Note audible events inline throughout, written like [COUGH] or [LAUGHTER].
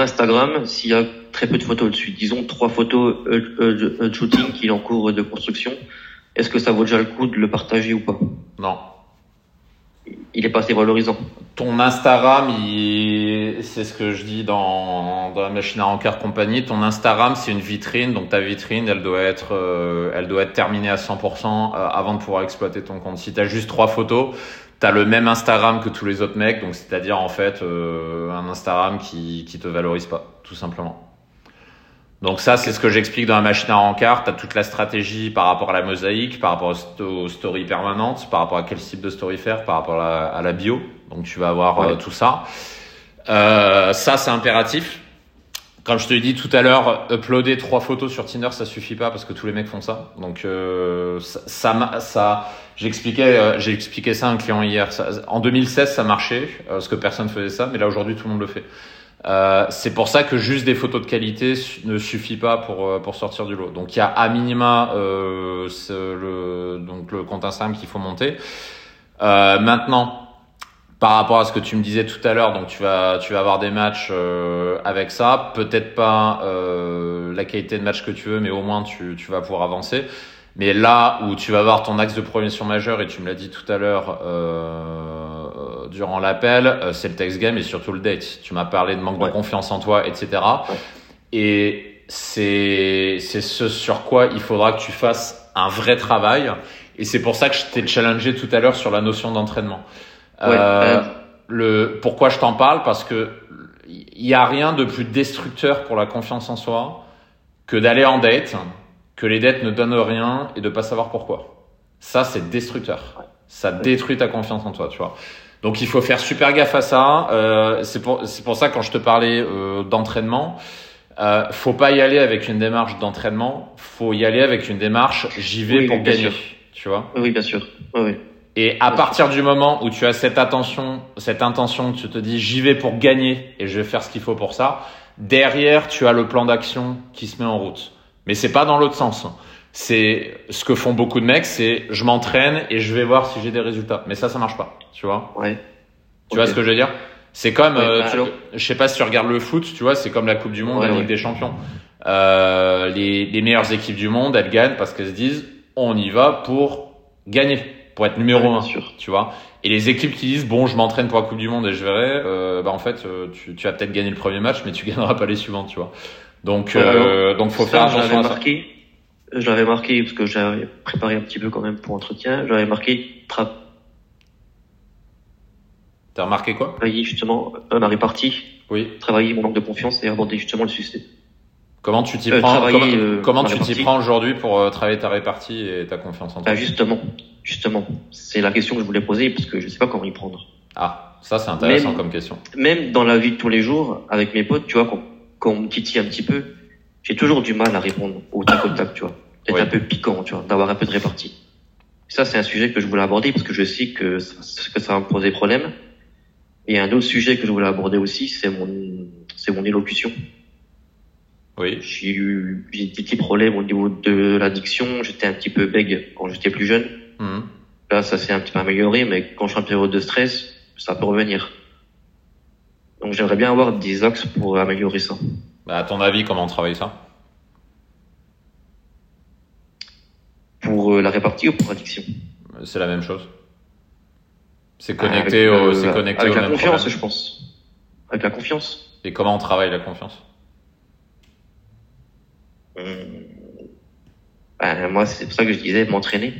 Instagram, s'il y a très peu de photos dessus, disons trois photos euh, euh, de shooting qui est en cours de construction, est-ce que ça vaut déjà le coup de le partager ou pas? Non. Il est pas assez valorisant. Ton Instagram, c'est ce que je dis dans, dans la machine à encart compagnie. Ton Instagram, c'est une vitrine, donc ta vitrine, elle doit être, euh, elle doit être terminée à 100% avant de pouvoir exploiter ton compte. Si tu as juste trois photos, T'as le même Instagram que tous les autres mecs, donc c'est-à-dire en fait euh, un Instagram qui qui te valorise pas, tout simplement. Donc ça, c'est ce que j'explique dans la machine à rencard. T'as toute la stratégie par rapport à la mosaïque, par rapport aux stories permanentes, par rapport à quel type de story faire, par rapport à la, bio. Donc tu vas avoir euh, tout ça. Euh, ça, c'est impératif. Comme je te l'ai dit tout à l'heure, uploader trois photos sur Tinder, ça suffit pas parce que tous les mecs font ça. Donc euh, ça, ça, j'expliquais, euh, j'ai expliqué ça à un client hier. en 2016, ça marchait euh, parce que personne faisait ça, mais là aujourd'hui, tout le monde le fait. Euh, c'est pour ça que juste des photos de qualité ne suffit pas pour euh, pour sortir du lot. Donc il y a à minima euh, le donc le compte Instagram qu'il faut monter. maintenant par rapport à ce que tu me disais tout à l'heure, donc tu vas tu vas avoir des matchs euh, avec ça, peut-être pas euh, la qualité de match que tu veux, mais au moins tu tu vas pouvoir avancer. Mais là où tu vas avoir ton axe de progression majeur, et tu me l'as dit tout à l'heure euh, durant l'appel, euh, c'est le text game et surtout le date. Tu m'as parlé de manque de confiance en toi, etc. Et c'est c'est ce sur quoi il faudra que tu fasses un vrai travail. Et c'est pour ça que je t'ai challengé tout à l'heure sur la notion d'entraînement. Euh, le pourquoi je t'en parle? Parce que il y a rien de plus destructeur pour la confiance en soi que d'aller en date, que les dates ne donnent rien et de pas savoir pourquoi. Ça c'est destructeur. Ça détruit ta confiance en toi, tu vois. Donc il faut faire super gaffe à ça. Euh, c'est pour c'est pour ça quand je te parlais euh, d'entraînement, euh, faut pas y aller avec une démarche d'entraînement. Faut y aller avec une démarche j'y vais pour gagner. Tu vois. Oui, bien sûr. Oui, oui. Et à partir du moment où tu as cette attention, cette intention, tu te dis j'y vais pour gagner et je vais faire ce qu'il faut pour ça. Derrière, tu as le plan d'action qui se met en route. Mais c'est pas dans l'autre sens. C'est ce que font beaucoup de mecs, c'est je m'entraîne et je vais voir si j'ai des résultats. Mais ça, ça marche pas. Tu vois Ouais. Tu vois ce que je veux dire? C'est comme, euh, bah, je sais pas si tu regardes le foot, tu vois, c'est comme la Coupe du Monde, la Ligue des Champions. Euh, les, les meilleures équipes du monde, elles gagnent parce qu'elles se disent on y va pour gagner pour être numéro un, sûr. tu vois. Et les équipes qui disent bon, je m'entraîne pour la Coupe du Monde et je verrai, euh, bah en fait, euh, tu, tu vas peut-être gagner le premier match, mais tu [LAUGHS] gagneras pas les suivants, tu vois. Donc, euh, donc faut faire attention à ça. Marqué, je l'avais marqué parce que j'avais préparé un petit peu quand même pour entretien. J'avais marqué tra... T'as remarqué quoi? Travailler justement euh, la répartie. Oui. Travailler mon manque de confiance et aborder justement le succès. Comment tu t'y prends Comment, tu t'y prends aujourd'hui pour travailler ta répartie et ta confiance en toi? Bah Justement, Justement, c'est la question que je voulais poser parce que je ne sais pas comment y prendre. Ah, ça c'est intéressant comme question. Même dans la vie de tous les jours, avec mes potes, tu vois, quand, quand on me titille un petit peu, j'ai toujours du mal à répondre au tac au tac, tu vois. Être un peu piquant, tu vois, d'avoir un peu de répartie. Ça, c'est un sujet que je voulais aborder parce que je sais que ça, que ça va me poser problème. Et un autre sujet que je voulais aborder aussi, c'est mon, c'est mon élocution. Oui. J'ai eu, des petits problèmes au niveau de l'addiction. J'étais un petit peu bègue quand j'étais plus jeune. Mhm. Là, ça s'est un petit peu amélioré, mais quand je suis en période de stress, ça peut revenir. Donc j'aimerais bien avoir des axes pour améliorer ça. Bah, à ton avis, comment on travaille ça? Pour euh, la répartie ou pour l'addiction? C'est la même chose. C'est connecté, au, c'est connecté avec la confiance, je pense. Avec la confiance. Et comment on travaille la confiance? hum. Ben, Moi, c'est pour ça que je disais m'entraîner.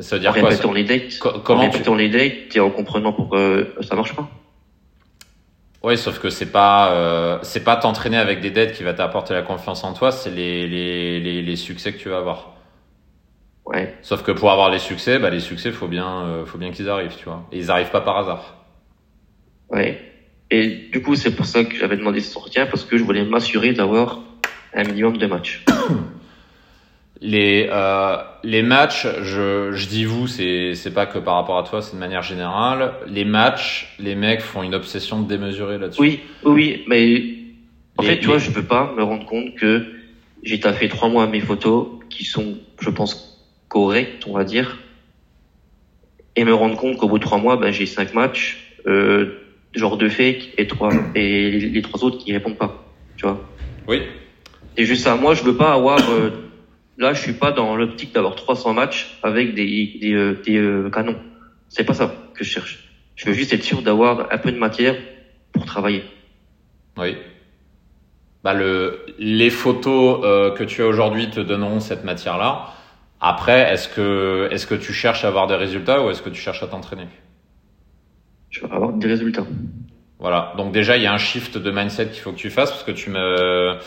Ça veut dire quoi ça... les dates. comment tu les dates et en comprenant pourquoi ça marche pas. Oui, sauf que c'est pas euh, c'est pas t'entraîner avec des dates qui va t'apporter la confiance en toi, c'est les, les, les, les, succès que tu vas avoir. Ouais. Sauf que pour avoir les succès, bah les succès faut bien euh, faut bien qu'ils arrivent, tu vois. Et ils arrivent pas par hasard. Ouais. Et du coup, c'est pour ça que j'avais demandé ce soutien parce que je voulais m'assurer d'avoir un minimum de matchs. [COUGHS] les euh, les matchs, je, je dis vous, c'est c'est pas que par rapport à toi, c'est de manière générale. Les matchs, les mecs font une obsession démesurée là-dessus. Oui, oui, mais en fait, tu vois, je peux pas me rendre compte que j'ai taffé trois mois mes photos qui sont, je pense, correctes, on va dire, et me rendre compte qu'au bout de trois mois, ben j'ai cinq matchs. Euh, genre deux fake et trois et les trois autres qui répondent pas, tu vois. Oui. Et juste ça, moi je veux pas avoir euh, là je suis pas dans l'optique d'avoir 300 matchs avec des des, euh, des euh, canons. C'est pas ça que je cherche. Je veux juste être sûr d'avoir un peu de matière pour travailler. Oui. Bah le les photos que tu as aujourd'hui te donneront cette matière-là. Après, est-ce que est-ce que tu cherches à avoir des résultats ou est-ce que tu cherches à t'entraîner? Je veux avoir des résultats. Voilà. Donc déjà, il y a un shift de mindset qu'il faut que tu fasses parce que tu me,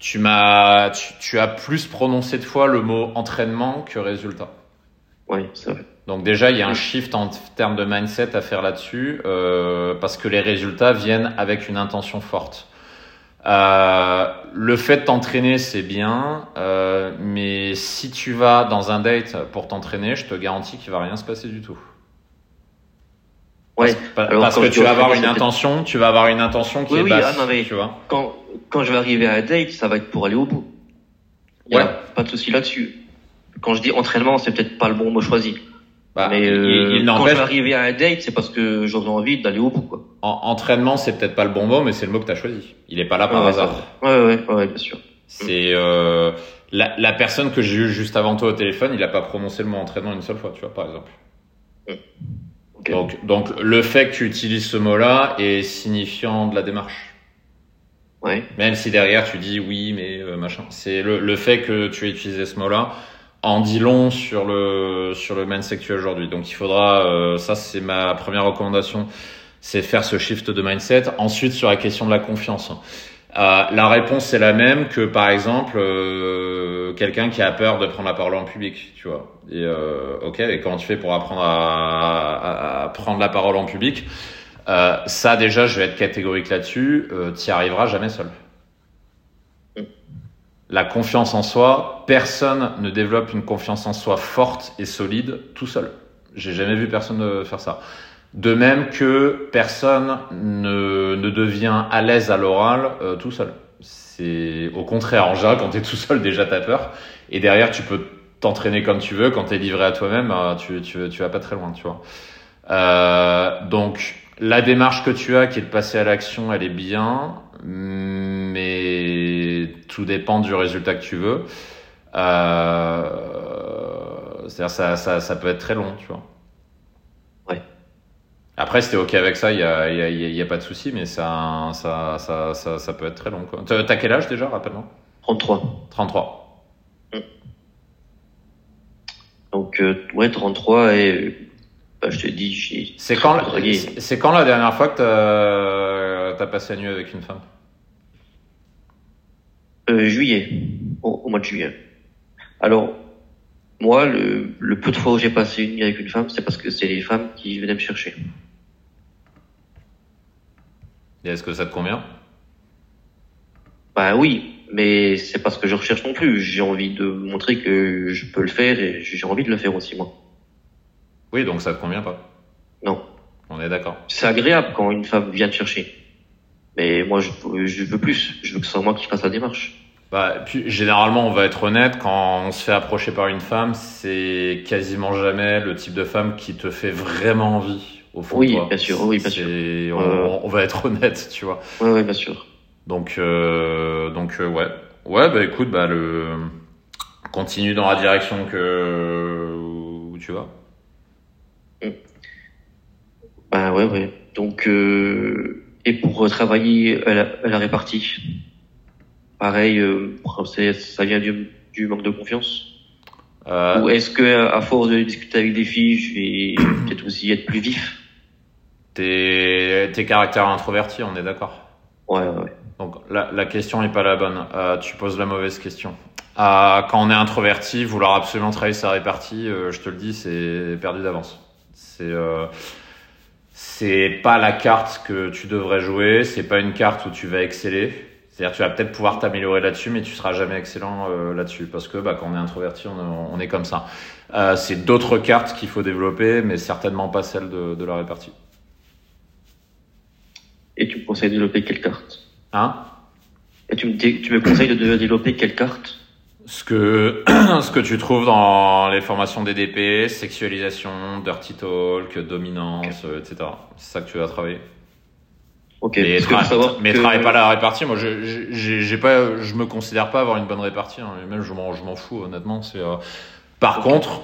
tu m'as, tu, as plus prononcé de fois le mot entraînement que résultat. Oui, c'est vrai. Donc déjà, il y a un shift en termes de mindset à faire là-dessus euh, parce que les résultats viennent avec une intention forte. Euh, le fait de t'entraîner, c'est bien, euh, mais si tu vas dans un date pour t'entraîner, je te garantis qu'il va rien se passer du tout. Ouais. Parce, que tu vas avoir une intention, tu vas avoir une intention qui est basse. Ah, tu vois. Quand, quand je vais arriver à un date, ça va être pour aller au bout. Il ouais. a pas de souci là-dessus. Quand je dis entraînement, c'est peut-être pas le bon mot choisi. Bah, mais euh, quand je vais arriver à un date, c'est parce que j'aurais envie d'aller au bout. Quoi. En, entraînement, c'est peut-être pas le bon mot, mais c'est le mot que tu as choisi. Il est pas là par hasard. Ouais, ouais, ouais, bien sûr. C'est euh, la, la personne que j'ai eue juste avant toi au téléphone, il a pas prononcé le mot entraînement une seule fois, tu vois, par exemple. Mm. Donc, donc, le fait que tu utilises ce mot-là est signifiant de la démarche. Ouais. Même si derrière tu dis oui, mais euh, machin. C'est le, le fait que tu aies utilisé ce mot-là en dit long sur le sur le mindset que tu as aujourd'hui. Donc il faudra, euh, ça c'est ma première recommandation, c'est faire ce shift de mindset. Ensuite sur la question de la confiance. Euh, la réponse est la même que par exemple euh, quelqu'un qui a peur de prendre la parole en public, tu vois. Et euh, ok, et comment tu fais pour apprendre à, à, à prendre la parole en public? Euh, Ça déjà, je vais être catégorique là-dessus. Euh, tu arriveras jamais seul. La confiance en soi, personne ne développe une confiance en soi forte et solide tout seul. J'ai jamais vu personne faire ça. De même que personne ne, devient à l'aise à l'oral euh, tout seul. C'est au contraire, en général, quand tu es tout seul, déjà tu as peur. Et derrière, tu peux t'entraîner comme tu veux. Quand tu es livré à toi-même, euh, tu, tu, vas pas très loin, tu vois. Euh, donc, la démarche que tu as, qui est de passer à l'action, elle est bien, mais tout dépend du résultat que tu veux. Euh, C'est-à-dire, ça, ça, ça peut être très long, tu vois. Après, si t'es OK avec ça, il n'y a, y a, y a, pas de souci, mais ça, ça, ça, ça, ça peut être très long. T'as quel âge déjà, rappelle-moi? 33. 33. Mm. Donc, euh, ouais, 33 et bah, je te dis, j'ai. C'est quand, c'est quand la dernière fois que t'as as passé la nuit avec une femme? Euh, Juillet, au, au, mois de juillet. Alors, moi, le, le peu de fois où j'ai passé une nuit avec une femme, c'est parce que c'est les femmes qui venaient me chercher. Et est-ce que ça te convient? Bah oui, mais c'est pas ce que je recherche non plus. J'ai envie de montrer que je peux le faire et j'ai envie de le faire aussi moi. Oui, donc ça te convient pas Non. On est d'accord. C'est agréable quand une femme vient te chercher. Mais moi, je, je veux plus. Je veux que ce soit moi qui fasse la démarche. Bah, puis, généralement, on va être honnête, quand on se fait approcher par une femme, c'est quasiment jamais le type de femme qui te fait vraiment envie oui, bien sûr, oui, bien sûr. On, on, va être honnête, tu vois. Oui, oui, bien sûr. Donc, euh, donc euh, ouais. Ouais, bah écoute, bah le continue dans la direction que où tu vas. Bah ouais, ouais. Donc, euh, et pour travailler à la, à la répartie, pareil, euh, ça vient du, du manque de confiance. Euh... Ou est-ce que à force de discuter avec des filles, je vais [COUGHS] peut-être aussi être plus vif? T'es, caractères introvertis, on est d'accord. Ouais, ouais. Donc la, la question est pas la bonne. Euh, tu poses la mauvaise question. Euh, quand on est introverti, vouloir absolument travailler sa répartie, euh, je te le dis, c'est perdu d'avance. C'est euh, c'est pas la carte que tu devrais jouer. C'est pas une carte où tu vas exceller. C'est-à-dire tu vas peut-être pouvoir t'améliorer là-dessus, mais tu seras jamais excellent euh, là-dessus parce que bah, quand on est introverti, on, on est comme ça. Euh, c'est d'autres cartes qu'il faut développer, mais certainement pas celle de, de la répartie. Et tu me conseilles de développer quelle carte? Hein? Et tu me, tu me conseilles de développer quelle carte? Ce que, [CLEARS THROAT] ce que tu trouves dans les formations DDP, sexualisation, dirty talk, dominance, okay. etc. C'est ça que tu vas travailler. Ok. Mais, tra- mais que- travaille pas la répartie. Moi, j'ai pas, je me considère pas avoir une bonne répartie. hein. Même, je m'en, je m'en fous, honnêtement. C'est, euh, Par contre,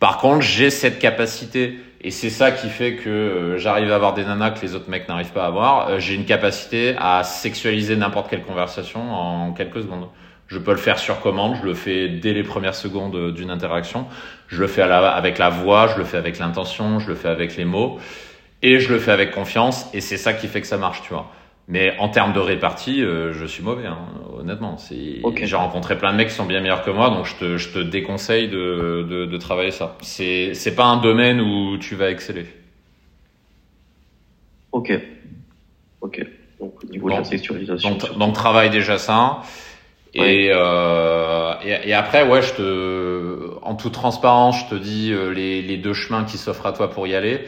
par contre, j'ai cette capacité, et c'est ça qui fait que euh, j'arrive à avoir des nanas que les autres mecs n'arrivent pas à avoir. Euh, j'ai une capacité à sexualiser n'importe quelle conversation en quelques secondes. Je peux le faire sur commande, je le fais dès les premières secondes euh, d'une interaction. Je le fais à la- avec la voix, je le fais avec l'intention, je le fais avec les mots, et je le fais avec confiance, et c'est ça qui fait que ça marche, tu vois. Mais en termes de répartie, euh, je suis mauvais, hein, honnêtement. C'est, Ok. j'ai rencontré plein de mecs qui sont bien meilleurs que moi, donc je te, je te déconseille de, de, de travailler ça. C'est, pas un domaine où tu vas exceller. Ok. Ok. Donc au niveau de la sexualisation. Donc, donc travaille déjà ça. Et, euh, et après, ouais, je te, en toute transparence, je te dis euh, les, les deux chemins qui s'offrent à toi pour y aller.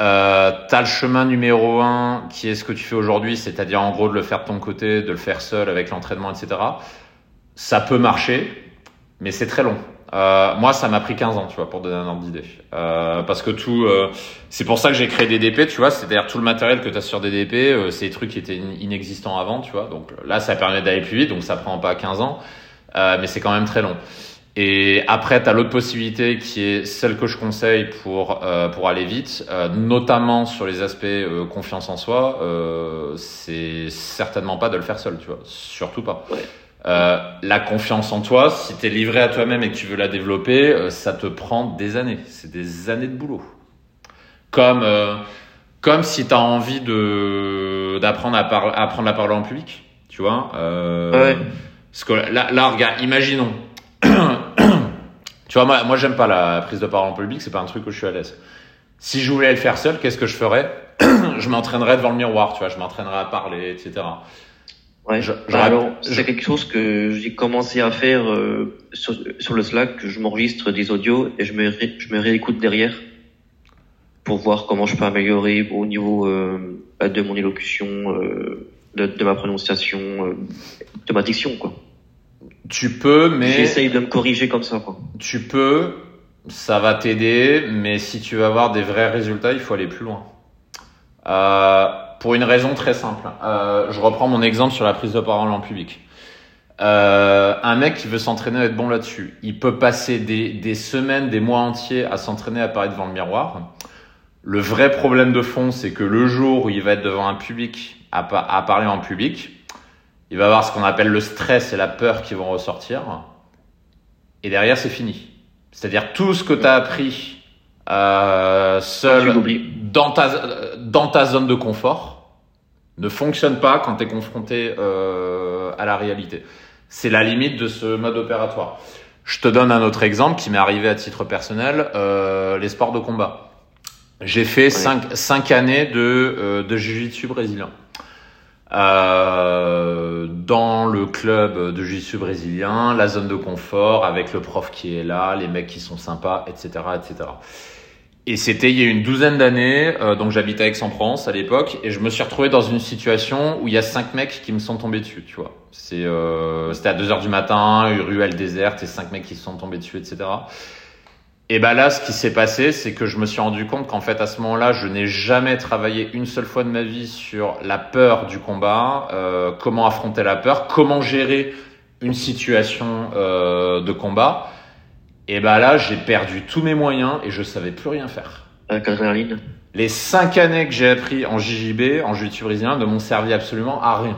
Euh, t'as le chemin numéro un qui est ce que tu fais aujourd'hui, c'est-à-dire en gros de le faire de ton côté, de le faire seul avec l'entraînement, etc. Ça peut marcher, mais c'est très long. Euh, moi, ça m'a pris 15 ans, tu vois, pour donner un ordre d'idée. Euh, parce que tout, euh, c'est pour ça que j'ai créé DDP, tu vois, c'est-à-dire tout le matériel que tu as sur DDP, euh, c'est des trucs qui étaient in- inexistants avant, tu vois. Donc là, ça permet d'aller plus vite, donc ça prend pas 15 ans, euh, mais c'est quand même très long. Et après, tu as l'autre possibilité qui est celle que je conseille pour euh, pour aller vite, notamment sur les aspects confiance en soi. C'est certainement pas de le faire seul, tu vois, surtout pas. Ouais. Euh, la confiance en toi, si tu es livré à toi-même et que tu veux la développer, euh, ça te prend des années. C'est des années de boulot. Comme, euh, comme si tu as envie de d'apprendre à, par- à apprendre à parler en public. Tu vois Ouais. Parce que là, là, regarde, imaginons. [COUGHS] tu vois, moi, moi j'aime pas la prise de parole en public, c'est pas un truc où je suis à l'aise. Si je voulais le faire seul, qu'est-ce que je ferais? [COUGHS] Je m'entraînerais devant le miroir, tu vois, je m'entraînerais à parler, etc. Ouais. Je- Bah alors, c'est quelque chose que j'ai commencé à faire euh, sur, sur le Slack, que je m'enregistre des audios et je me, ré- je me réécoute derrière pour voir comment je peux améliorer au niveau euh, de mon élocution, euh, de, de ma prononciation, euh, de ma diction, quoi. Tu peux, mais J'essaye de me corriger comme ça, quoi. tu peux, ça va t'aider, mais si tu veux avoir des vrais résultats, il faut aller plus loin. Euh, pour une raison très simple. Euh, je reprends mon exemple sur la prise de parole en public. Euh, un mec qui veut s'entraîner à être bon là-dessus, il peut passer des, des semaines, des mois entiers à s'entraîner à parler devant le miroir. Le vrai problème de fond, c'est que le jour où il va être devant un public, à, à parler en public, il va avoir ce qu'on appelle le stress et la peur qui vont ressortir. Et derrière, c'est fini. C'est-à-dire tout ce que tu as appris euh, seul dans ta, dans ta zone de confort ne fonctionne pas quand tu es confronté euh, à la réalité. C'est la limite de ce mode opératoire. Je te donne un autre exemple qui m'est arrivé à titre personnel, euh, les sports de combat. J'ai fait cinq, cinq années de, euh, de jiu-jitsu brésilien. Euh, dans le club de jiu-jitsu brésilien, la zone de confort avec le prof qui est là, les mecs qui sont sympas, etc., etc. Et c'était il y a une douzaine d'années, euh, donc j'habitais à Aix-en-Provence à l'époque, et je me suis retrouvé dans une situation où il y a cinq mecs qui me sont tombés dessus, tu vois. C'est, euh, c'était à 2 heures du matin, une ruelle déserte, et cinq mecs qui se sont tombés dessus, etc. Et ben là, ce qui s'est passé, c'est que je me suis rendu compte qu'en fait, à ce moment-là, je n'ai jamais travaillé une seule fois de ma vie sur la peur du combat, euh, comment affronter la peur, comment gérer une situation euh, de combat. Et ben là, j'ai perdu tous mes moyens et je savais plus rien faire. Avec l'adrénaline. Les cinq années que j'ai appris en JJB, en jiu-jitsu brésilien, ne m'ont servi absolument à rien.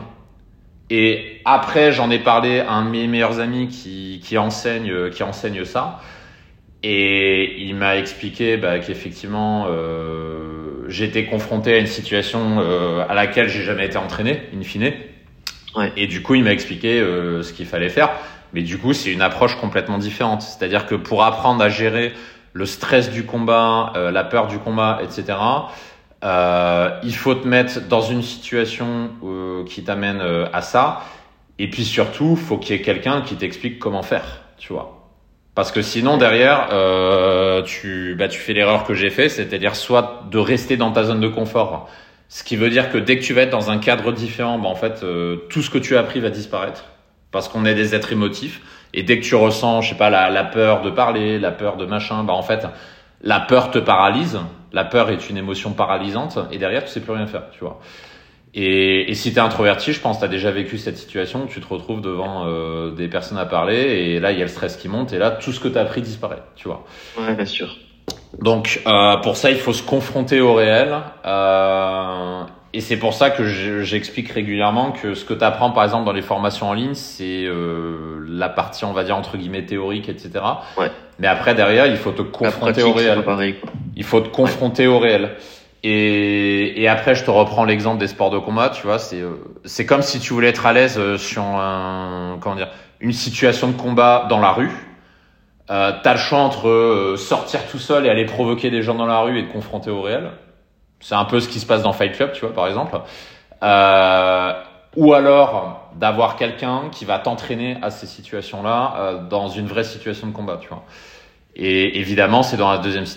Et après, j'en ai parlé à un de mes meilleurs amis qui, qui enseigne, qui enseigne ça. Et il m'a expliqué bah, qu'effectivement, euh, j'étais confronté à une situation euh, à laquelle j'ai jamais été entraîné, in fine. Ouais. Et du coup, il m'a expliqué euh, ce qu'il fallait faire. Mais du coup, c'est une approche complètement différente. C'est-à-dire que pour apprendre à gérer le stress du combat, euh, la peur du combat, etc., euh, il faut te mettre dans une situation euh, qui t'amène euh, à ça. Et puis surtout, faut qu'il y ait quelqu'un qui t'explique comment faire, tu vois. Parce que sinon derrière, euh, tu, bah, tu fais l'erreur que j'ai fait, c'est-à-dire soit de rester dans ta zone de confort, ce qui veut dire que dès que tu vas être dans un cadre différent, bah, en fait, euh, tout ce que tu as appris va disparaître, parce qu'on est des êtres émotifs. Et dès que tu ressens, je sais pas, la, la peur de parler, la peur de machin, bah en fait, la peur te paralyse. La peur est une émotion paralysante, et derrière, tu sais plus rien faire, tu vois. Et, et si t'es introverti, je pense t'as déjà vécu cette situation où tu te retrouves devant euh, des personnes à parler et là il y a le stress qui monte et là tout ce que t'as appris disparaît, tu vois. Ouais, bien sûr. Donc euh, pour ça il faut se confronter au réel euh, et c'est pour ça que je- j'explique régulièrement que ce que tu apprends par exemple dans les formations en ligne c'est euh, la partie on va dire entre guillemets théorique etc. Ouais. Mais après derrière il faut te confronter pratique, au réel. pareil. Il faut te confronter au réel. Et, et après, je te reprends l'exemple des sports de combat. Tu vois, c'est euh, c'est comme si tu voulais être à l'aise euh, sur un comment dire une situation de combat dans la rue. Euh, T'as le choix entre euh, sortir tout seul et aller provoquer des gens dans la rue et te confronter au réel. C'est un peu ce qui se passe dans Fight Club, tu vois, par exemple. Euh, ou alors d'avoir quelqu'un qui va t'entraîner à ces situations-là euh, dans une vraie situation de combat, tu vois. Et évidemment, c'est dans la deuxième situation